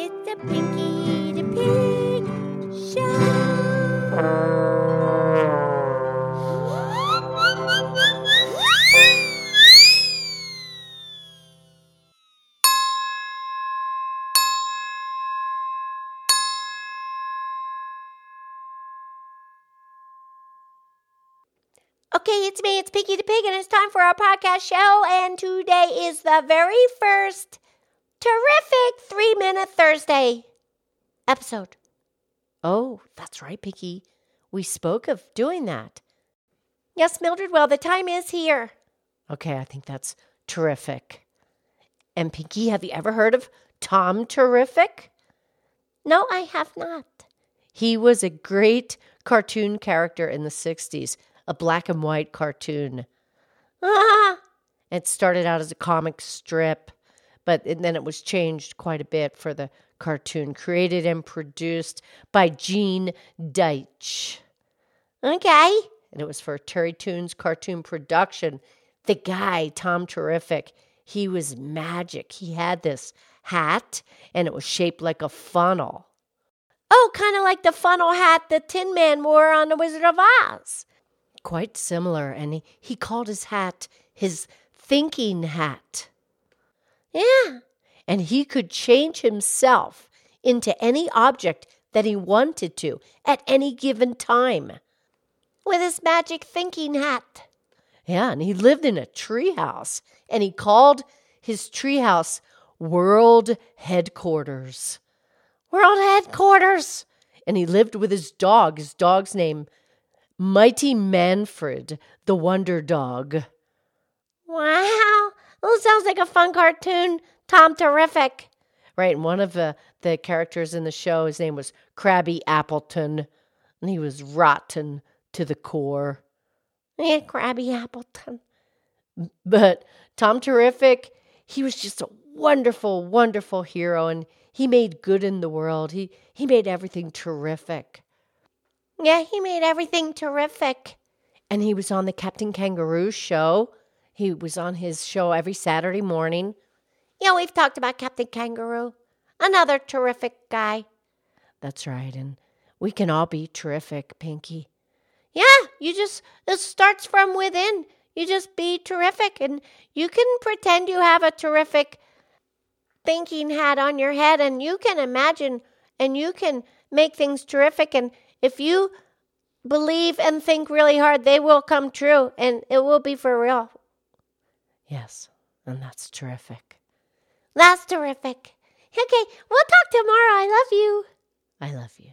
It's a Pinky the Pig show. Okay, it's me, it's Pinky the Pig, and it's time for our podcast show. And today is the very first terrific three minute Thursday episode. Oh, that's right, Pinky. We spoke of doing that. Yes, Mildred, well, the time is here. Okay, I think that's terrific. And Pinky, have you ever heard of Tom Terrific? No, I have not. He was a great cartoon character in the 60s, a black and white cartoon. Ah! It started out as a comic strip, but then it was changed quite a bit for the cartoon, created and produced by Gene Deitch. Okay. And it was for Terrytoons cartoon production. The guy, Tom Terrific, he was magic. He had this hat and it was shaped like a funnel. Oh, kind of like the funnel hat the Tin Man wore on The Wizard of Oz. Quite similar, and he, he called his hat his thinking hat. Yeah, and he could change himself into any object that he wanted to at any given time with his magic thinking hat. Yeah, and he lived in a treehouse, and he called his treehouse World Headquarters. World Headquarters! And he lived with his dog, his dog's name, Mighty Manfred, the Wonder Dog. Wow, Oh, that sounds like a fun cartoon. Tom Terrific. Right, and one of the, the characters in the show, his name was Crabby Appleton, and he was rotten to the core. Yeah, Crabby Appleton. But Tom Terrific, he was just a wonderful, wonderful hero, and he made good in the world. He he made everything terrific. Yeah, he made everything terrific. And he was on the Captain Kangaroo show. He was on his show every Saturday morning. Yeah, we've talked about Captain Kangaroo. Another terrific guy. That's right, and we can all be terrific, Pinky. Yeah, you just, it starts from within. You just be terrific, and you can pretend you have a terrific thinking hat on your head, and you can imagine and you can make things terrific. And if you believe and think really hard, they will come true, and it will be for real. Yes, and that's terrific. That's terrific. Okay, we'll talk tomorrow. I love you. I love you.